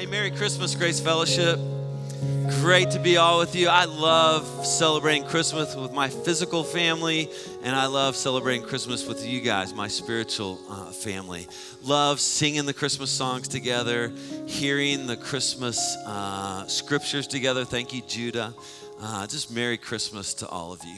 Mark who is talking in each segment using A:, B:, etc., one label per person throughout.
A: Hey, Merry Christmas, Grace Fellowship. Great to be all with you. I love celebrating Christmas with my physical family, and I love celebrating Christmas with you guys, my spiritual uh, family. Love singing the Christmas songs together, hearing the Christmas uh, scriptures together. Thank you, Judah. Uh, just Merry Christmas to all of you.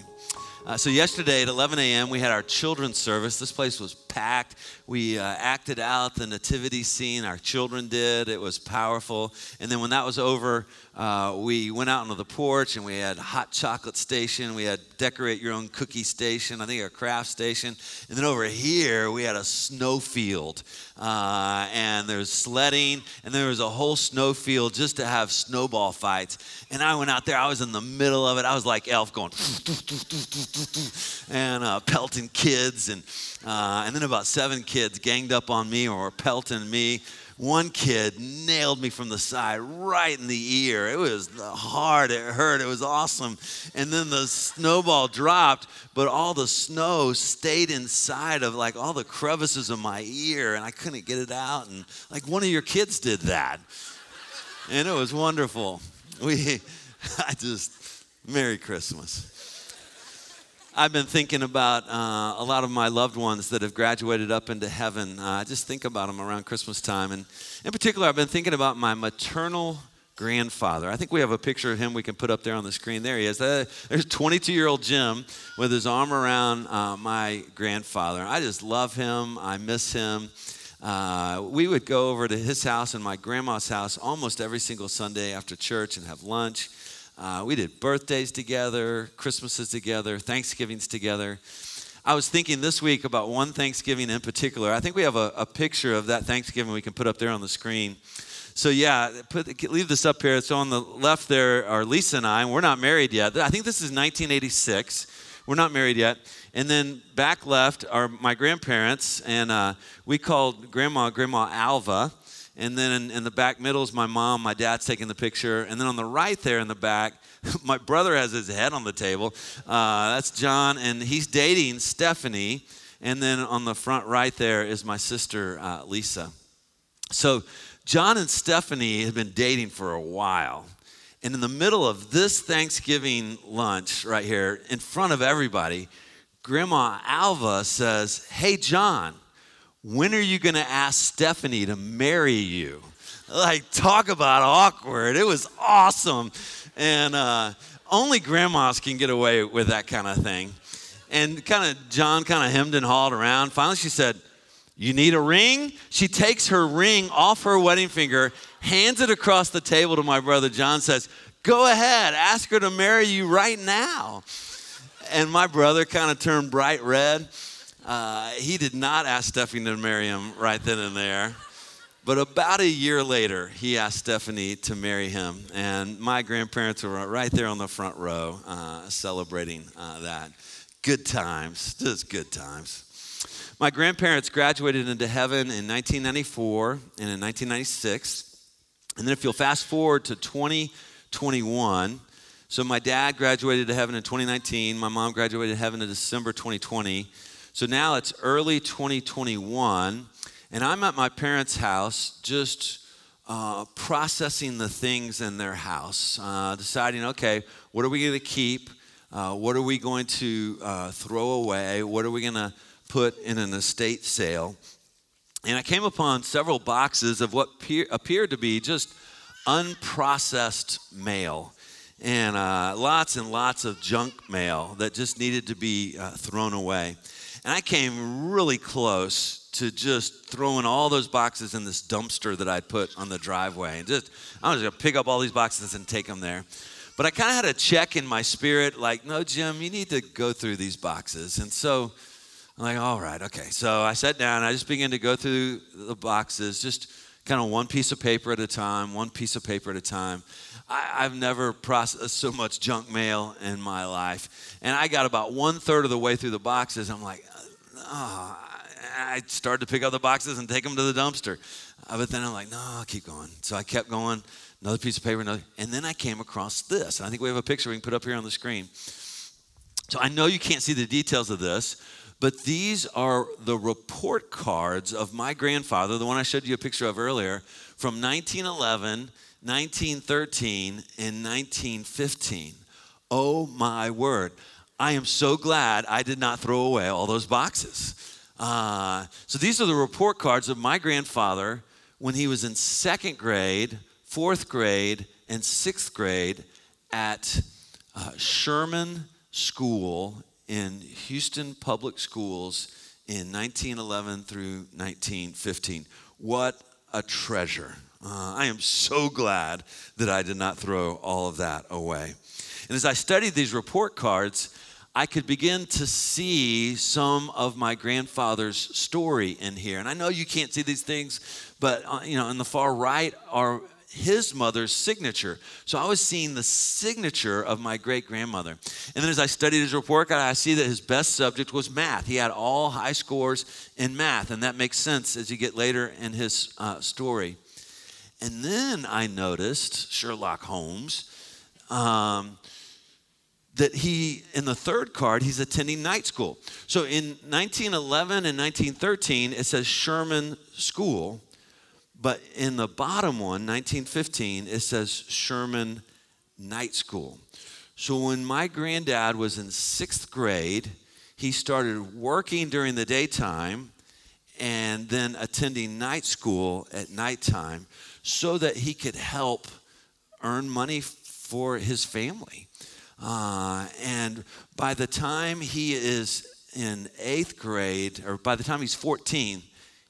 A: Uh, so, yesterday at 11 a.m., we had our children's service. This place was packed. We uh, acted out the nativity scene, our children did. It was powerful. And then, when that was over, uh, we went out onto the porch and we had hot chocolate station. We had decorate your own cookie station. I think a craft station. And then over here we had a snow field, uh, and there's sledding, and there was a whole snow field just to have snowball fights. And I went out there. I was in the middle of it. I was like Elf going and uh, pelting kids, and uh, and then about seven kids ganged up on me or pelting me one kid nailed me from the side right in the ear. It was hard, it hurt, it was awesome. And then the snowball dropped, but all the snow stayed inside of like all the crevices of my ear, and I couldn't get it out. And like one of your kids did that. And it was wonderful. We, I just, Merry Christmas. I've been thinking about uh, a lot of my loved ones that have graduated up into heaven. Uh, I just think about them around Christmas time. And in particular, I've been thinking about my maternal grandfather. I think we have a picture of him we can put up there on the screen. There he is. Uh, there's 22 year old Jim with his arm around uh, my grandfather. I just love him. I miss him. Uh, we would go over to his house and my grandma's house almost every single Sunday after church and have lunch. Uh, we did birthdays together, Christmases together, Thanksgivings together. I was thinking this week about one Thanksgiving in particular. I think we have a, a picture of that Thanksgiving we can put up there on the screen. So yeah, put, leave this up here. So on the left there are Lisa and I, and we're not married yet. I think this is 1986. We're not married yet. And then back left are my grandparents, and uh, we called Grandma Grandma Alva. And then in, in, the back middle is my mom. My dad's taking the picture. And then on the right there in the back, my brother has his head on the table. Uh, that's John, and he's dating Stephanie. And then on the front right there is my sister, uh, Lisa. So John and Stephanie have been dating for a while. And in the middle of this Thanksgiving lunch right here, in front of everybody, Grandma Alva says, Hey, John, when are you going to ask Stephanie to marry you? Like, talk about awkward. It was awesome. And uh, only grandmas can get away with that kind of thing. And kind of, John kind of hemmed and hawed around. Finally, she said, You need a ring? She takes her ring off her wedding finger, hands it across the table to my brother John, says, Go ahead, ask her to marry you right now. And my brother kind of turned bright red. Uh, he did not ask Stephanie to marry him right then and there. But about a year later, he asked Stephanie to marry him. And my grandparents were right there on the front row uh, celebrating uh, that. Good times, just good times. My grandparents graduated into heaven in 1994 and in 1996. And then if you'll fast forward to 2021, so my dad graduated to heaven in 2019, my mom graduated to heaven in December 2020. So now it's early 2021, and I'm at my parents' house just uh, processing the things in their house, uh, deciding, okay, what are we going to keep? Uh, what are we going to uh, throw away? What are we going to put in an estate sale? And I came upon several boxes of what pe- appeared to be just unprocessed mail and uh, lots and lots of junk mail that just needed to be uh, thrown away. And I came really close to just throwing all those boxes in this dumpster that I'd put on the driveway. And just, I was gonna pick up all these boxes and take them there. But I kind of had a check in my spirit, like, no, Jim, you need to go through these boxes. And so I'm like, all right, okay. So I sat down, I just began to go through the boxes, just kind of one piece of paper at a time, one piece of paper at a time. I, have never processed so much junk mail in my life. And I got about one third of the way through the boxes. I'm like, oh, I started to pick up the boxes and take them to the dumpster. Uh, but then I'm like, no, I'll keep going. So I kept going, another piece of paper, another, and then I came across this. I think we have a picture we can put up here on the screen. So I know you can't see the details of this, But these are the report cards of my grandfather, the one I showed you a picture of earlier, from 1911, 1913, and 1915. Oh my word. I am so glad I did not throw away all those boxes. Uh, so these are the report cards of my grandfather when he was in second grade, fourth grade, and sixth grade at uh, Sherman School in Houston Public Schools in 1911 through 1915. What a treasure. Uh, I am so glad that I did not throw all of that away. And as I studied these report cards, I could begin to see some of my grandfather's story in here. And I know you can't see these things, but uh, you know, in the far right are his mother's signature. So I was seeing the signature of my great grandmother. And then as I studied his report I see that his best subject was math. He had all high scores in math, and that makes sense as you get later in his uh, story. And then I noticed Sherlock Holmes. Um, that he, in the third card, he's attending night school. So in 1911 and 1913, it says Sherman School, but in the bottom one, 1915, it says Sherman Night School. So when my granddad was in sixth grade, he started working during the daytime and then attending night school at nighttime so that he could help earn money for his family. Uh, and by the time he is in eighth grade, or by the time he's 14,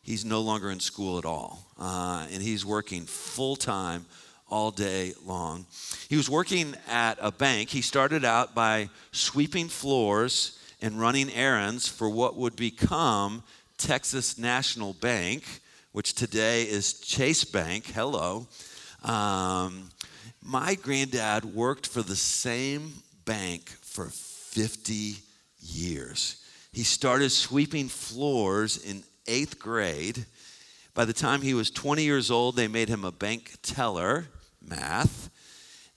A: he's no longer in school at all. Uh, and he's working full time all day long. He was working at a bank. He started out by sweeping floors and running errands for what would become Texas National Bank, which today is Chase Bank. Hello. Um, my granddad worked for the same bank for 50 years. He started sweeping floors in eighth grade. By the time he was 20 years old, they made him a bank teller, math.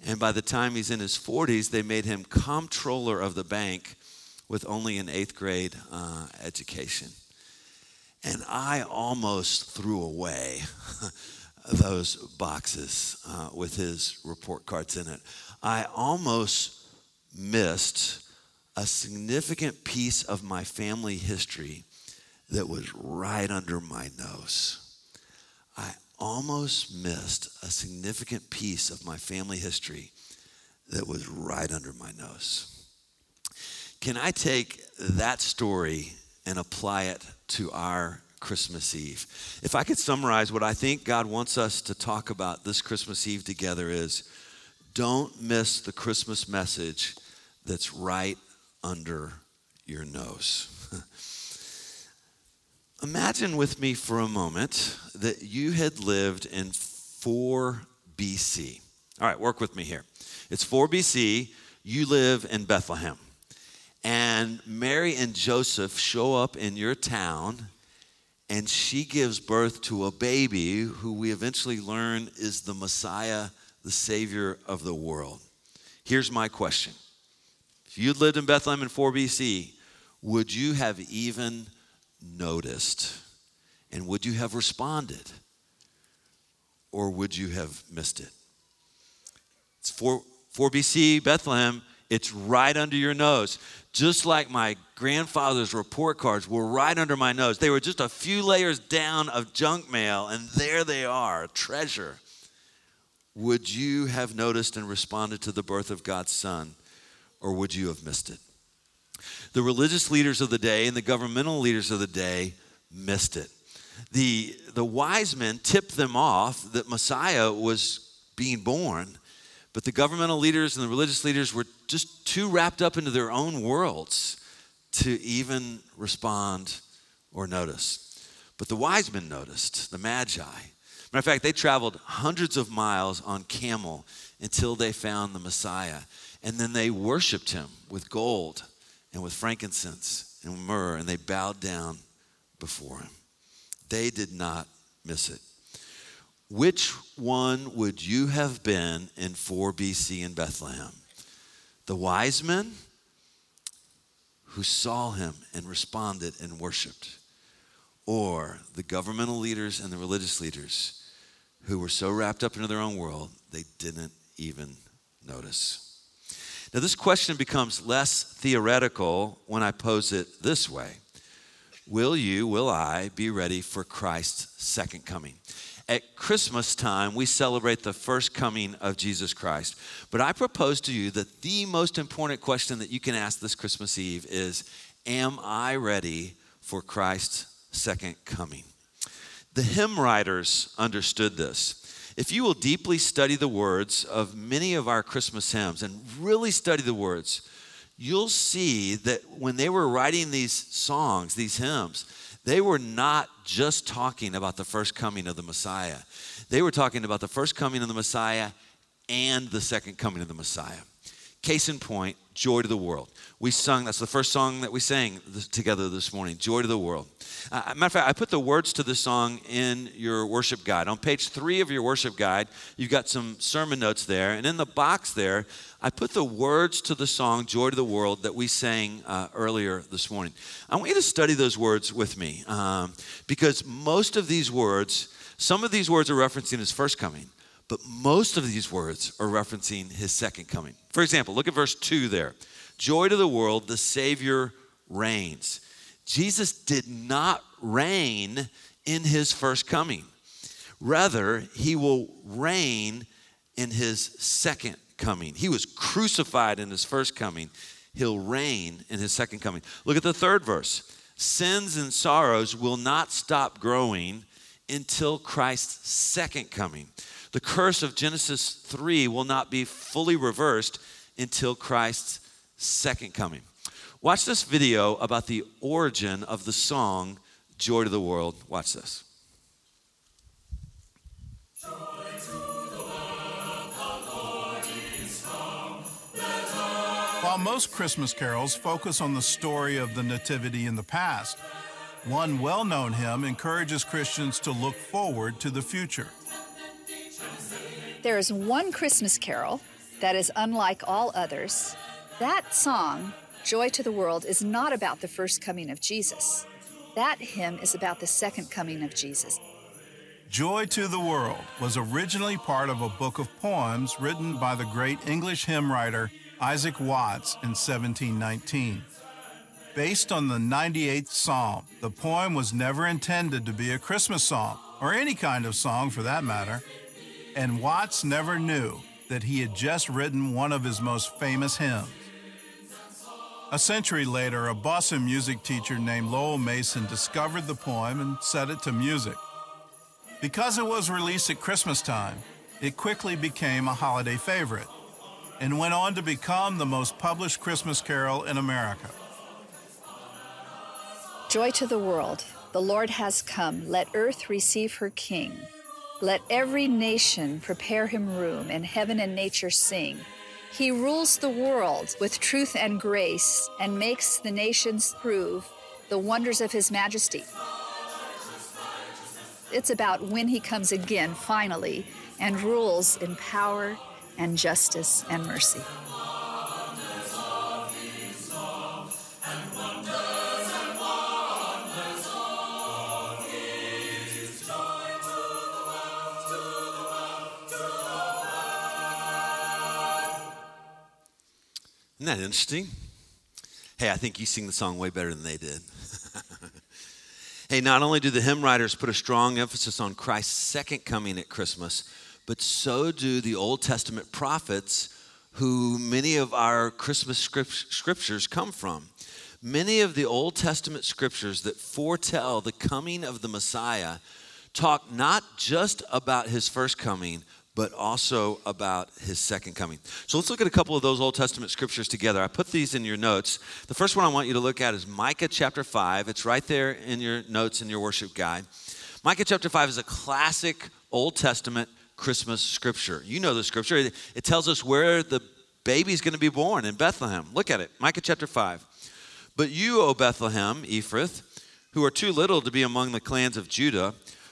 A: And by the time he's in his 40s, they made him comptroller of the bank with only an eighth grade uh, education. And I almost threw away those boxes uh, with his report cards in it. I almost missed a significant piece of my family history that was right under my nose. I almost missed a significant piece of my family history that was right under my nose. Can I take that story and apply it to our Christmas Eve? If I could summarize what I think God wants us to talk about this Christmas Eve together is don't miss the Christmas message that's right under your nose. Imagine with me for a moment that you had lived in 4 BC. All right, work with me here. It's 4 BC. You live in Bethlehem. And Mary and Joseph show up in your town, and she gives birth to a baby who we eventually learn is the Messiah, the Savior of the world. Here's my question if you'd lived in Bethlehem in 4 BC, would you have even noticed? And would you have responded? Or would you have missed it? It's 4, 4 BC, Bethlehem, it's right under your nose. Just like my grandfather's report cards were right under my nose. They were just a few layers down of junk mail, and there they are, treasure. Would you have noticed and responded to the birth of God's Son? or would you have missed it? The religious leaders of the day and the governmental leaders of the day missed it. The, the wise men tipped them off that Messiah was being born, but the governmental leaders and the religious leaders were just too wrapped up into their own worlds to even respond or notice. But the wise men noticed, the Magi. Matter of fact, they traveled hundreds of miles on camel until they found the Messiah. And then they worshiped him with gold and with frankincense and myrrh, and they bowed down before him. They did not miss it. Which one would you have been in 4 BC in Bethlehem? The wise men who saw him and responded and worshiped, or the governmental leaders and the religious leaders who were so wrapped up into their own world they didn't even notice. Now, this question becomes less theoretical when I pose it this way Will you, will I be ready for Christ's second coming? At Christmas time, we celebrate the first coming of Jesus Christ. But I propose to you that the most important question that you can ask this Christmas Eve is Am I ready for Christ's second coming? The hymn writers understood this. If you will deeply study the words of many of our Christmas hymns and really study the words, you'll see that when they were writing these songs, these hymns, they were not just talking about the first coming of the Messiah. They were talking about the first coming of the Messiah and the second coming of the Messiah. Case in point, Joy to the World. We sung, that's the first song that we sang together this morning, Joy to the World. Uh, matter of fact, I put the words to the song in your worship guide. On page three of your worship guide, you've got some sermon notes there. And in the box there, I put the words to the song, Joy to the World, that we sang uh, earlier this morning. I want you to study those words with me um, because most of these words, some of these words are referencing his first coming, but most of these words are referencing his second coming. For example, look at verse 2 there. Joy to the world, the Savior reigns. Jesus did not reign in his first coming. Rather, he will reign in his second coming. He was crucified in his first coming. He'll reign in his second coming. Look at the third verse. Sins and sorrows will not stop growing until Christ's second coming. The curse of Genesis 3 will not be fully reversed until Christ's second coming. Watch this video about the origin of the song Joy to the World. Watch this.
B: While most Christmas carols focus on the story of the Nativity in the past, one well known hymn encourages Christians to look forward to the future.
C: There is one Christmas carol that is unlike all others. That song, Joy to the World, is not about the first coming of Jesus. That hymn is about the second coming of Jesus.
B: Joy to the World was originally part of a book of poems written by the great English hymn writer Isaac Watts in 1719. Based on the 98th Psalm, the poem was never intended to be a Christmas song, or any kind of song for that matter, and Watts never knew that he had just written one of his most famous hymns. A century later, a Boston music teacher named Lowell Mason discovered the poem and set it to music. Because it was released at Christmas time, it quickly became a holiday favorite and went on to become the most published Christmas carol in America.
C: Joy to the world. The Lord has come. Let earth receive her King. Let every nation prepare him room, and heaven and nature sing. He rules the world with truth and grace, and makes the nations prove the wonders of his majesty. It's about when he comes again, finally, and rules in power and justice and mercy.
A: Isn't that interesting? Hey, I think you sing the song way better than they did. hey, not only do the hymn writers put a strong emphasis on Christ's second coming at Christmas, but so do the Old Testament prophets who many of our Christmas scriptures come from. Many of the Old Testament scriptures that foretell the coming of the Messiah talk not just about his first coming, but also about his second coming. So let's look at a couple of those Old Testament scriptures together. I put these in your notes. The first one I want you to look at is Micah chapter 5. It's right there in your notes in your worship guide. Micah chapter 5 is a classic Old Testament Christmas scripture. You know the scripture, it, tells us where the baby's going to be born in Bethlehem. Look at it, Micah chapter 5. But you, O Bethlehem, Ephrathah, who are too little to be among the clans of Judah,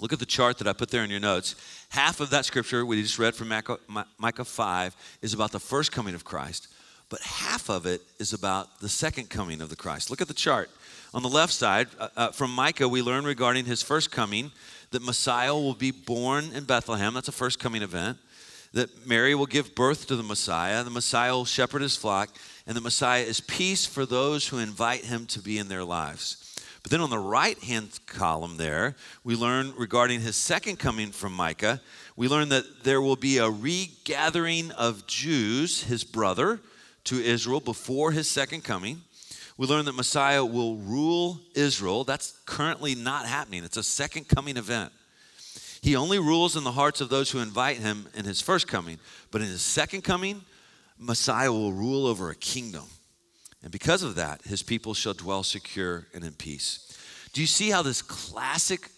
A: Look at the chart that I put there in your notes. Half of that scripture we just read from Micah 5 is about the first coming of Christ, but half of it is about the second coming of the Christ. Look at the chart. On the left side, uh, uh, from Micah, we learn regarding his first coming that Messiah will be born in Bethlehem. That's a first coming event. That Mary will give birth to the Messiah. The Messiah will shepherd his flock. And the Messiah is peace for those who invite him to be in their lives. But then on the right hand column there, we learn regarding his second coming from Micah, we learn that there will be a regathering of Jews, his brother, to Israel before his second coming. We learn that Messiah will rule Israel. That's currently not happening, it's a second coming event. He only rules in the hearts of those who invite him in his first coming, but in his second coming, Messiah will rule over a kingdom. And because of that, his people shall dwell secure and in peace. Do you see how this classic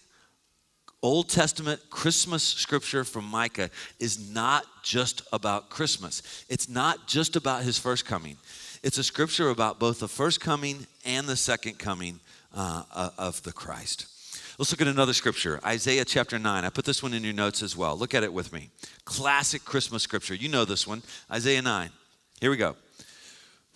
A: Old Testament Christmas scripture from Micah is not just about Christmas? It's not just about his first coming. It's a scripture about both the first coming and the second coming uh, of the Christ. Let's look at another scripture, Isaiah chapter 9. I put this one in your notes as well. Look at it with me. Classic Christmas scripture. You know this one, Isaiah 9. Here we go.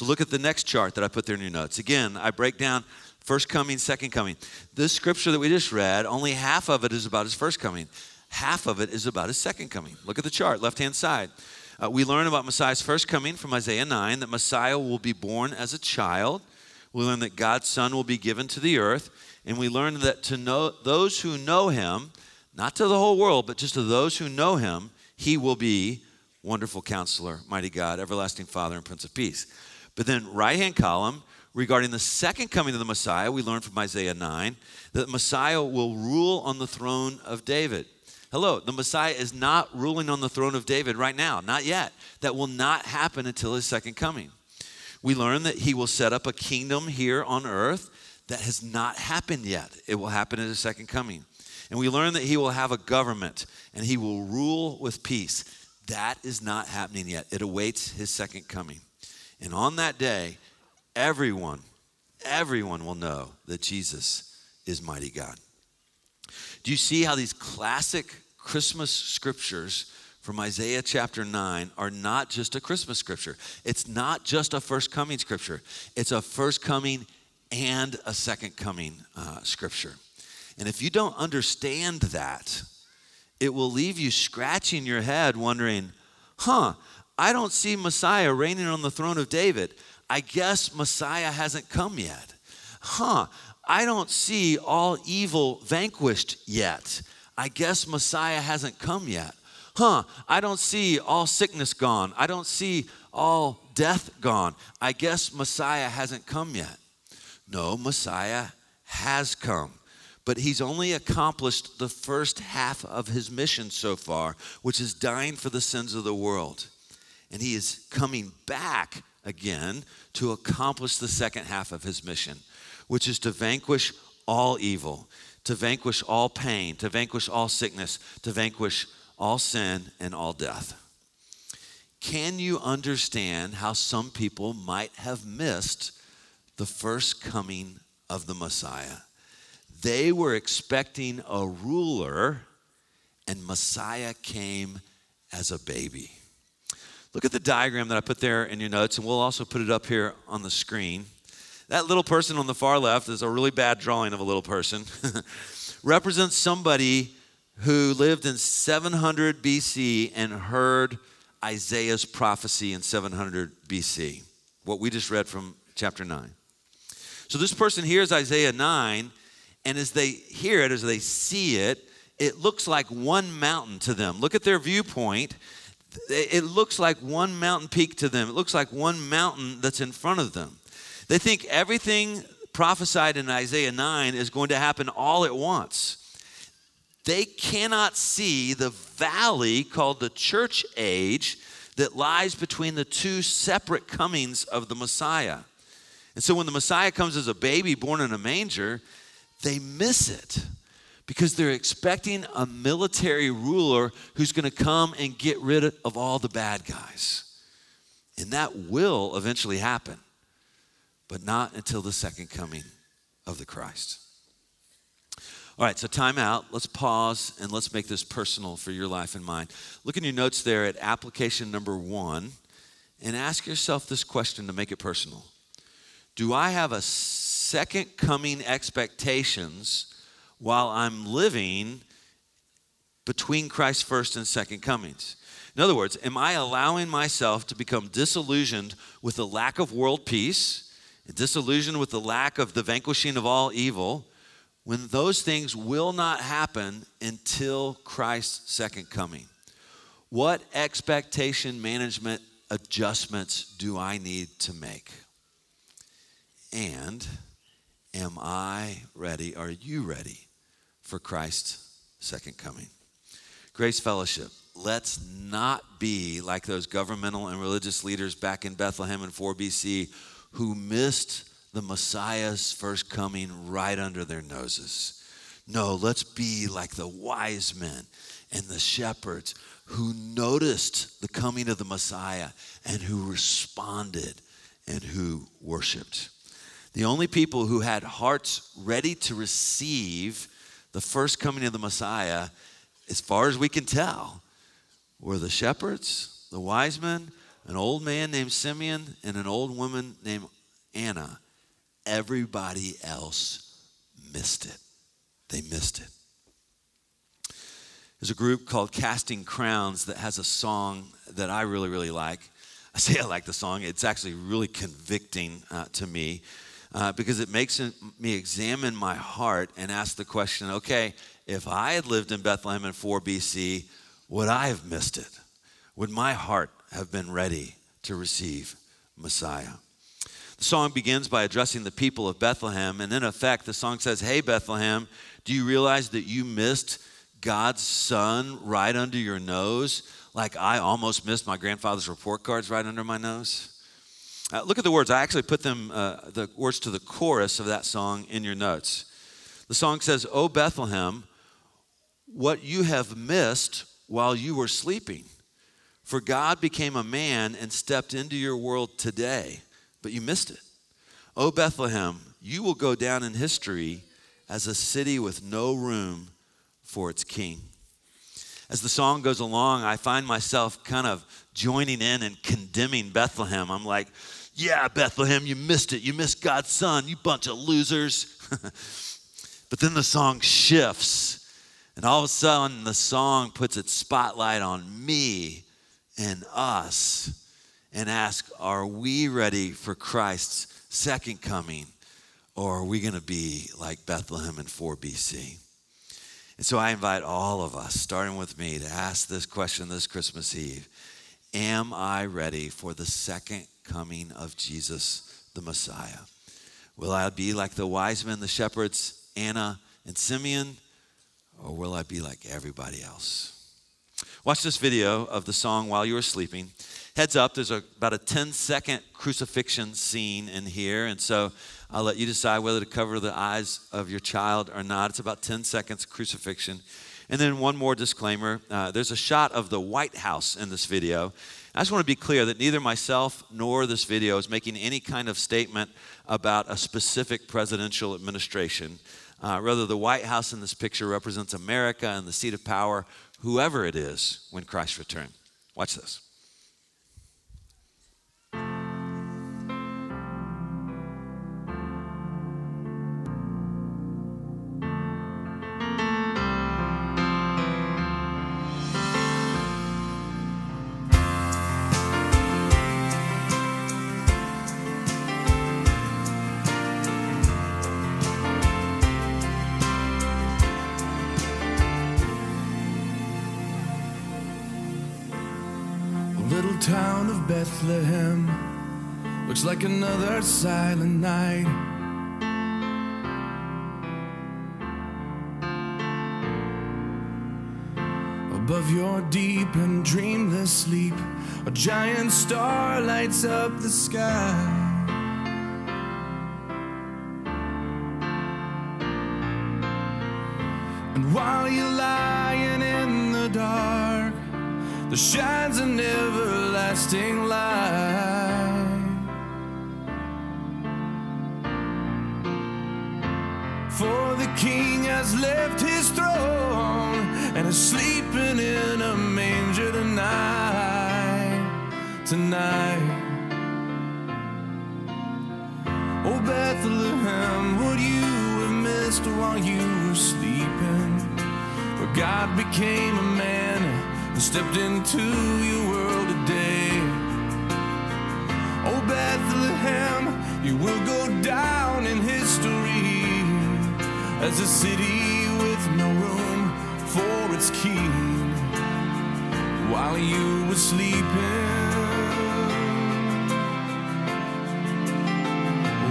A: So look at the next chart that I put there in your notes. Again, I break down first coming, second coming. This scripture that we just read, only half of it is about his first coming, half of it is about his second coming. Look at the chart, left hand side. Uh, we learn about Messiah's first coming from Isaiah 9 that Messiah will be born as a child. We learn that God's Son will be given to the earth. And we learn that to know those who know him, not to the whole world, but just to those who know him, he will be wonderful counselor, mighty God, everlasting Father, and Prince of Peace. But then, right hand column, regarding the second coming of the Messiah, we learn from Isaiah 9 that Messiah will rule on the throne of David. Hello, the Messiah is not ruling on the throne of David right now, not yet. That will not happen until his second coming. We learn that he will set up a kingdom here on earth that has not happened yet. It will happen at his second coming. And we learn that he will have a government and he will rule with peace. That is not happening yet. It awaits his second coming. And on that day, everyone, everyone will know that Jesus is mighty God. Do you see how these classic Christmas scriptures from Isaiah chapter 9 are not just a Christmas scripture? It's not just a first coming scripture, it's a first coming and a second coming uh, scripture. And if you don't understand that, it will leave you scratching your head wondering, huh, I don't see Messiah reigning on the throne of David. I guess Messiah hasn't come yet. Huh, I don't see all evil vanquished yet. I guess Messiah hasn't come yet. Huh, I don't see all sickness gone. I don't see all death gone. I guess Messiah hasn't come yet. No, Messiah has come but he's only accomplished the first half of his mission so far, which is dying for the sins of the world. And he is coming back again to accomplish the second half of his mission, which is to vanquish all evil, to vanquish all pain, to vanquish all sickness, to vanquish all sin and all death. Can you understand how some people might have missed the first coming of the Messiah? They were expecting a ruler, and Messiah came as a baby. Look at the diagram that I put there in your notes, and we'll also put it up here on the screen. That little person on the far left is a really bad drawing of a little person. Represents somebody who lived in 700 BC and heard Isaiah's prophecy in 700 BC, what we just read from chapter 9. So this person hears Isaiah 9, and as they hear it, as they see it, it looks like one mountain to them. Look at their viewpoint. It looks like one mountain peak to them. It looks like one mountain that's in front of them. They think everything prophesied in Isaiah 9 is going to happen all at once. They cannot see the valley called the church age that lies between the two separate comings of the Messiah. And so when the Messiah comes as a baby born in a manger, they miss it because they're expecting a military ruler who's going to come and get rid of all the bad guys. And that will eventually happen, but not until the second coming of the Christ. All right, so time out. Let's pause and let's make this personal for your life and mine. Look in your notes there at application number one and ask yourself this question to make it personal Do I have a second coming expectations while I'm living between Christ's first and second comings? In other words, am I allowing myself to become disillusioned with the lack of world peace, disillusioned with the lack of the vanquishing of all evil? when those things will not happen until Christ's second coming. What expectation management adjustments do I need to make? And am I ready? Are you ready for Christ's second coming? Grace Fellowship, let's not be like those governmental and religious leaders back in Bethlehem in 4 BC who missed the Messiah's first coming right under their noses. No, let's be like the wise men and the shepherds who noticed the coming of the Messiah and who responded and who worshiped. The only people who had hearts ready to receive the first coming of the Messiah, as far as we can tell, were the shepherds, the wise men, an old man named Simeon, and an old woman named Anna Everybody else missed it. They missed it. There's a group called Casting Crowns that has a song that I really, really like. I say I like the song, it's actually really convicting uh, to me uh, because it makes me examine my heart and ask the question okay, if I had lived in Bethlehem in 4 BC, would I have missed it? Would my heart have been ready to receive Messiah? The song begins by addressing the people of Bethlehem, and in effect, the song says, Hey, Bethlehem, do you realize that you missed God's son right under your nose? Like I almost missed my grandfather's report cards right under my nose? Uh, look at the words. I actually put them, uh, the words to the chorus of that song in your notes. The song says, Oh, Bethlehem, what you have missed while you were sleeping. For God became a man and stepped into your world today but you missed it. Oh, Bethlehem, you will go down in history as a city with no room for its king. As the song goes along, I find myself kind of joining in and condemning Bethlehem. I'm like, yeah, Bethlehem, you missed it. You missed God's son, you bunch of losers. but then the song shifts, and all of a sudden, the song puts its spotlight on me and us and ask, Are we ready for Christ's second coming? Or are we going to be like Bethlehem in 4 BC? And so I invite all of us, starting with me, to ask this question this Christmas Eve Am I ready for the second coming of Jesus, the Messiah? Will I be like the wise men, the shepherds, Anna and Simeon, or will I be like everybody else? Watch this video of the song while you were sleeping heads up, there's a, about a 10 second crucifixion scene in here. And so I'll let you decide whether to cover the eyes of your child or not. It's about 10 seconds crucifixion. And then one more disclaimer uh, there's a shot of the White House in this video. I just want to be clear that neither myself nor this video is making any kind of statement about a specific presidential administration. Uh, rather, the White House in this picture represents America and the seat of power, whoever it is, when Christ returns. Watch this.
D: Like another silent night. Above your deep and dreamless sleep, a giant star lights up the sky. And while you're lying in the dark, there shines an everlasting light. King has left his throne and is sleeping in a manger tonight. Tonight. Oh, Bethlehem, what you have missed while you were sleeping. Where God became a man and stepped into your world today. Oh, Bethlehem, you will go history as a city with no room for its king while you were sleeping.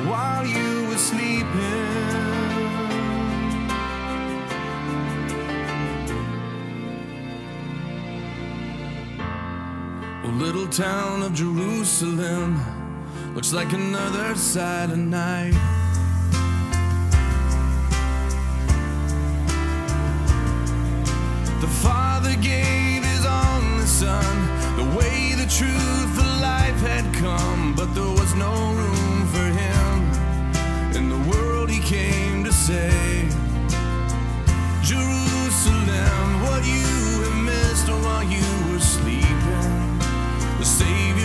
D: While you were sleeping. Little town of Jerusalem looks like another silent night. The Father gave His only Son, the way, the truth, the life had come, but there was no room for Him in the world He came to save. Jerusalem, what you have missed while you were sleeping. The Savior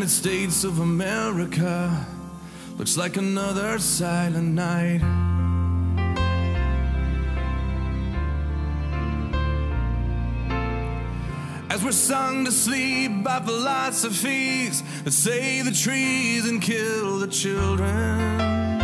D: United States of America looks like another silent night. As we're sung to sleep by philosophies that save the trees and kill the children.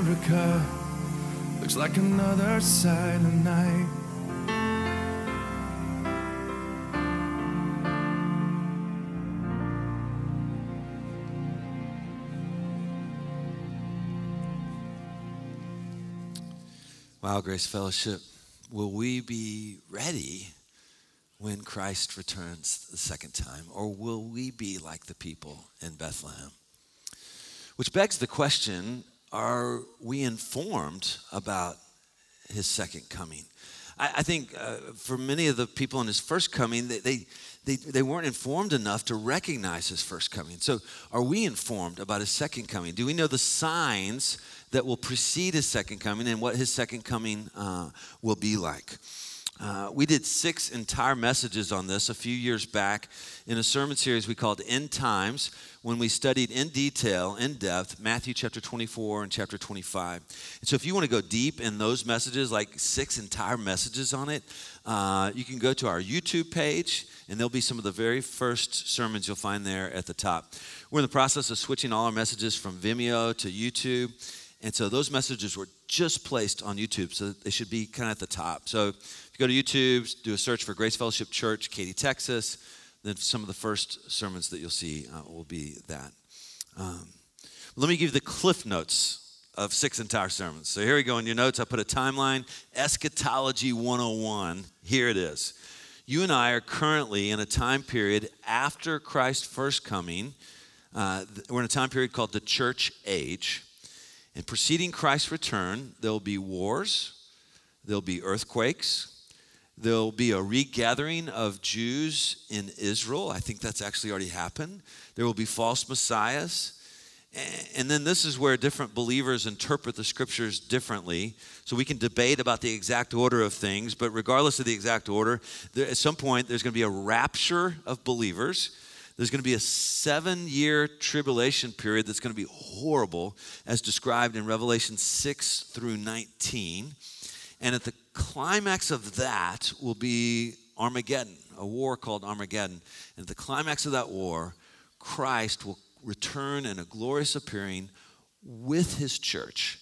D: America looks like another silent night.
A: Wow, Grace Fellowship, will we be ready when Christ returns the second time? Or will we be like the people in Bethlehem? Which begs the question are we informed about his second coming? I, I think uh, for many of the people in his first coming, they, they, they, they weren't informed enough to recognize his first coming. So, are we informed about his second coming? Do we know the signs that will precede his second coming and what his second coming uh, will be like? Uh, we did six entire messages on this a few years back in a sermon series we called End Times when we studied in detail, in depth, Matthew chapter 24 and chapter 25. And so if you want to go deep in those messages, like six entire messages on it, uh, you can go to our YouTube page and there'll be some of the very first sermons you'll find there at the top. We're in the process of switching all our messages from Vimeo to YouTube. And so those messages were just placed on YouTube, so they should be kind of at the top. So if you go to YouTube, do a search for Grace Fellowship Church, Katy, Texas, then some of the first sermons that you'll see uh, will be that. Um, let me give you the cliff notes of six entire sermons. So here we go in your notes. I put a timeline, Eschatology 101. Here it is. You and I are currently in a time period after Christ's first coming. Uh, we're in a time period called the church age. And preceding Christ's return, there'll be wars, there'll be earthquakes, there'll be a regathering of Jews in Israel. I think that's actually already happened. There will be false messiahs. And then this is where different believers interpret the scriptures differently. So we can debate about the exact order of things, but regardless of the exact order, there, at some point there's going to be a rapture of believers there's going to be a seven year tribulation period that's going to be horrible, as described in Revelation 6 through 19. And at the climax of that will be Armageddon, a war called Armageddon. And at the climax of that war, Christ will return in a glorious appearing with his church.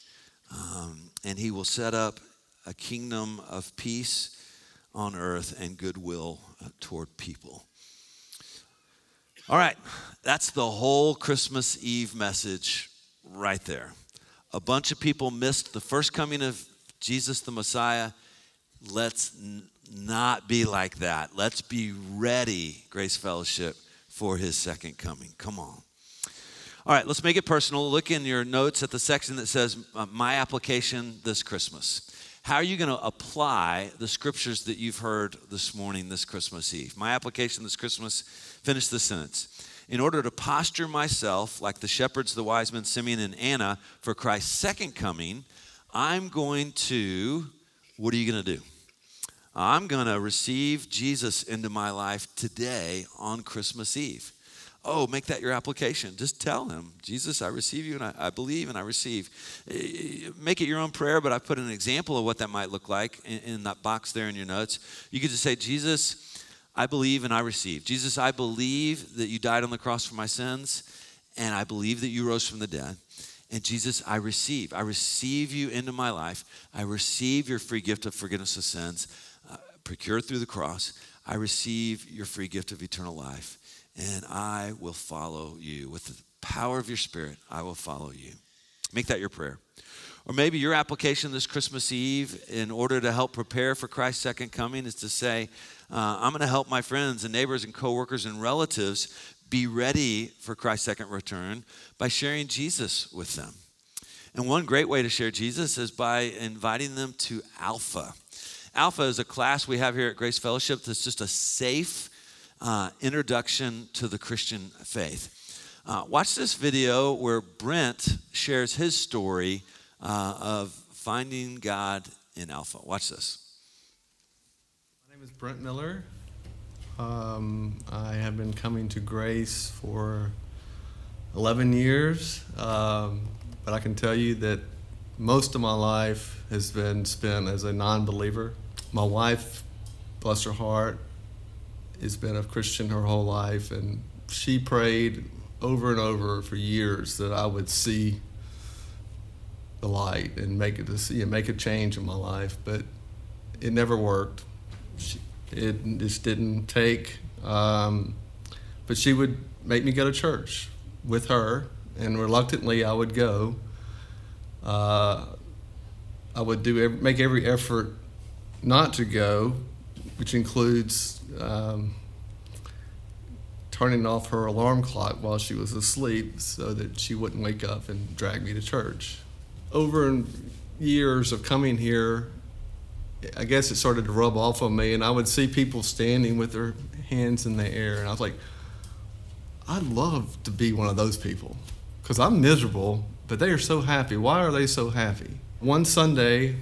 A: Um, and he will set up a kingdom of peace on earth and goodwill uh, toward people. All right, that's the whole Christmas Eve message right there. A bunch of people missed the first coming of Jesus the Messiah. Let's n- not be like that. Let's be ready, Grace Fellowship, for his second coming. Come on. All right, let's make it personal. Look in your notes at the section that says, uh, My application this Christmas. How are you going to apply the scriptures that you've heard this morning, this Christmas Eve? My application this Christmas Finish the sentence. In order to posture myself like the shepherds, the wise men, Simeon, and Anna for Christ's second coming, I'm going to, what are you going to do? I'm going to receive Jesus into my life today on Christmas Eve. Oh, make that your application. Just tell him, Jesus, I receive you and I, I, believe and I receive. Eh, make it your own prayer, but I put an example of what that might look like in, in that box there in your notes. You could just say, Jesus, I believe and I receive. Jesus, I believe that you died on the cross for my sins, and I believe that you rose from the dead. And Jesus, I receive. I receive you into my life. I receive your free gift of forgiveness of sins, uh, procured through the cross. I receive your free gift of eternal life, and I will follow you. With the power of your Spirit, I will follow you. Make that your prayer. Or maybe your application this Christmas Eve, in order to help prepare for Christ's second coming, is to say, uh, I'm going to help my friends and neighbors and coworkers and relatives be ready for Christ's second return by sharing Jesus with them. And one great way to share Jesus is by inviting them to Alpha. Alpha is a class we have here at Grace Fellowship that's just a safe uh, introduction to the Christian faith. Uh, watch this video where Brent shares his story uh, of finding God in Alpha. Watch this.
E: My name is Brent Miller. Um, I have been coming to Grace for 11 years, um, but I can tell you that most of my life has been spent as a non believer. My wife, bless her heart, has been a Christian her whole life, and she prayed over and over for years that I would see the light and make it you know, make a change in my life, but it never worked. It just didn't take. Um, but she would make me go to church with her, and reluctantly I would go. Uh, I would do every, make every effort not to go, which includes um, turning off her alarm clock while she was asleep so that she wouldn't wake up and drag me to church over years of coming here, I guess it started to rub off on me, and I would see people standing with their hands in the air, and I was like, I'd love to be one of those people because I'm miserable, but they are so happy. Why are they so happy? One Sunday,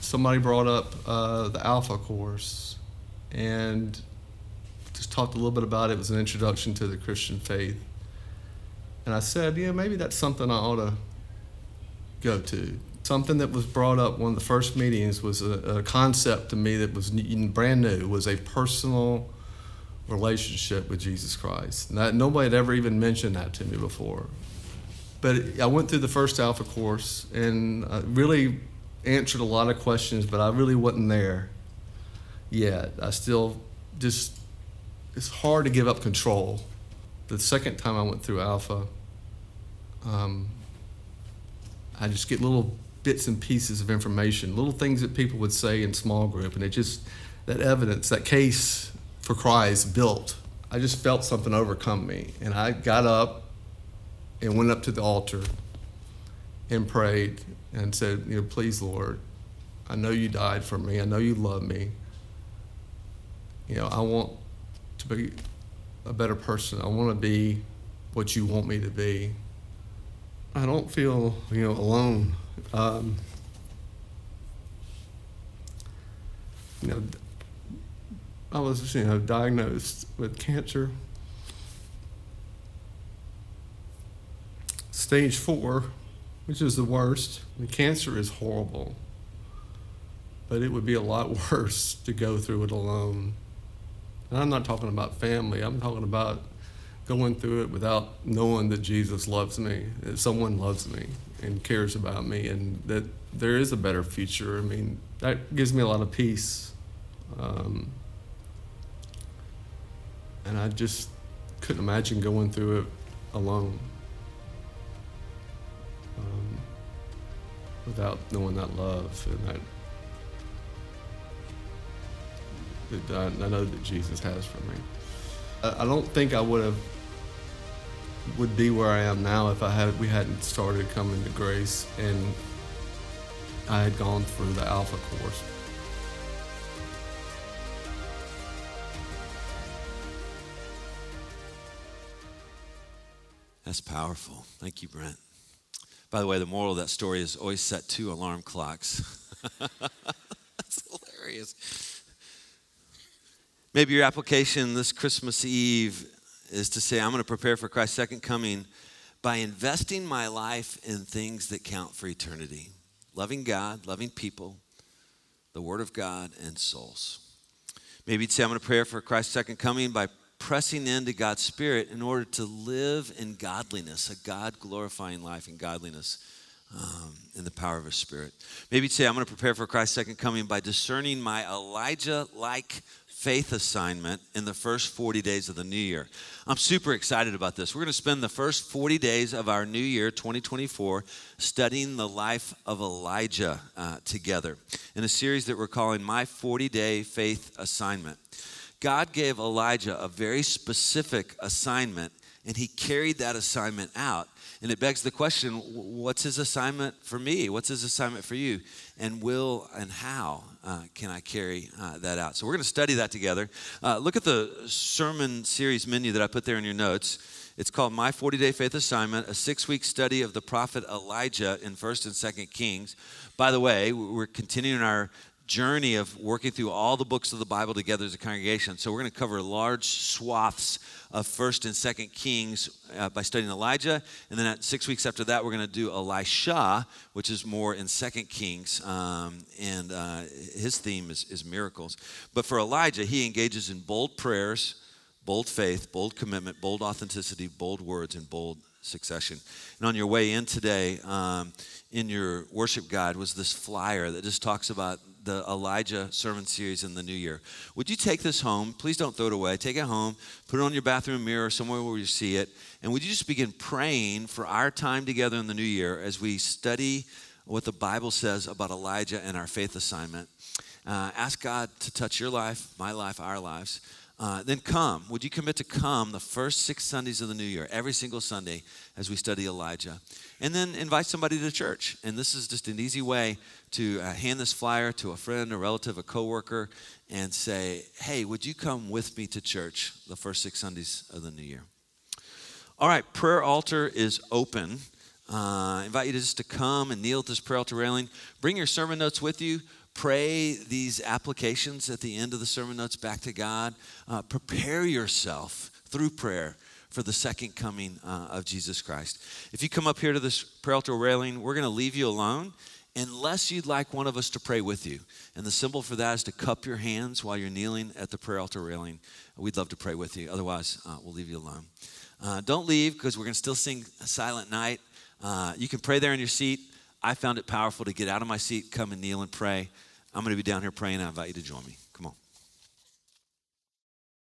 E: somebody brought up uh, the Alpha course and just talked a little bit about it. It was an introduction to the Christian faith. And I said, yeah, maybe that's something I ought to go to. Something that was brought up one of the first meetings was a, a concept to me that was brand new, was a personal relationship with Jesus Christ. Nobody had ever even mentioned that to me before. But I went through the first Alpha course and I really answered a lot of questions, but I really wasn't there yet. I still just, it's hard to give up control. The second time I went through Alpha, um, I just get little bits and pieces of information, little things that people would say in small group, and it just, that evidence, that case for Christ built. I just felt something overcome me. And I got up and went up to the altar and prayed and said, you know, please, Lord, I know you died for me. I know you love me. You know, I want to be a better person. I want to be what you want me to be. I don't feel, you know, alone. Um, you know, I was, you know, diagnosed with cancer. Stage four, which is the worst. The cancer is horrible, but it would be a lot worse to go through it alone. And I'm not talking about family. I'm talking about going through it without knowing that Jesus loves me, that someone loves me and cares about me, and that there is a better future. I mean, that gives me a lot of peace. Um, and I just couldn't imagine going through it alone um, without knowing that love and that, I, know that Jesus has for me. I don't think I would have would be where I am now if I had we hadn't started coming to grace and I had gone through the Alpha course.
A: That's powerful. Thank you, Brent. By the way, the moral of that story is always set two alarm clocks. That's hilarious. Maybe your application this Christmas Eve is to say, I'm going to prepare for Christ's second coming by investing my life in things that count for eternity loving God, loving people, the Word of God, and souls. Maybe you'd say, I'm going to pray for Christ's second coming by pressing into God's Spirit in order to live in godliness, a God glorifying life in godliness um, in the power of His Spirit. Maybe you'd say, I'm going to prepare for Christ's second coming by discerning my Elijah like faith assignment in the first 40 days of the new year. I'm super excited about this. We're going to spend the first 40 days of our new year, 2024, studying the life of Elijah uh, together in a series that we're calling My 40 Day Faith Assignment. God gave Elijah a very specific assignment, and he carried that assignment out. And it begs the question what's his assignment for me? What's his assignment for you? And will and how uh, can I carry uh, that out? So we're going to study that together. Uh, look at the sermon series menu that I put there in your notes. It's called My 40 Day Faith Assignment, a six week study of the prophet Elijah in 1st and 2nd Kings. By the way, we're continuing our journey of working through all the books of the Bible together as a congregation. So we're going to cover large swaths of First and Second Kings uh, by studying Elijah, and then at six weeks after that, we're going to do Elisha, which is more in Second Kings, um, and uh, his theme is, is miracles. But for Elijah, he engages in bold prayers, bold faith, bold commitment, bold authenticity, bold words, and bold succession. And on your way in today, um, in your worship guide was this flyer that just talks about the Elijah sermon series in the new year. Would you take this home? Please don't throw it away. Take it home, put it on your bathroom mirror, somewhere where you see it, and would you just begin praying for our time together in the new year as we study what the Bible says about Elijah and our faith assignment? Uh, ask God to touch your life, my life, our lives. Uh, then come. Would you commit to come the first six Sundays of the new year, every single Sunday, as we study Elijah? And then invite somebody to church. And this is just an easy way to uh, hand this flyer to a friend, a relative, a coworker, and say, hey, would you come with me to church the first six Sundays of the new year? All right, prayer altar is open. Uh, I invite you to just to come and kneel at this prayer altar railing. Bring your sermon notes with you pray these applications at the end of the sermon notes back to God. Uh, prepare yourself through prayer for the second coming uh, of Jesus Christ. If you come up here to this prayer altar railing, we're going to leave you alone unless you'd like one of us to pray with you. And the symbol for that is to cup your hands while you're kneeling at the prayer altar railing. We'd love to pray with you. Otherwise, uh, we'll leave you alone. Uh, don't leave because we're going to still sing Silent Night. Uh, you can pray there in your seat. I found it powerful to get out of my seat, come and kneel and pray. I'm going to be down here praying. I invite you to join me.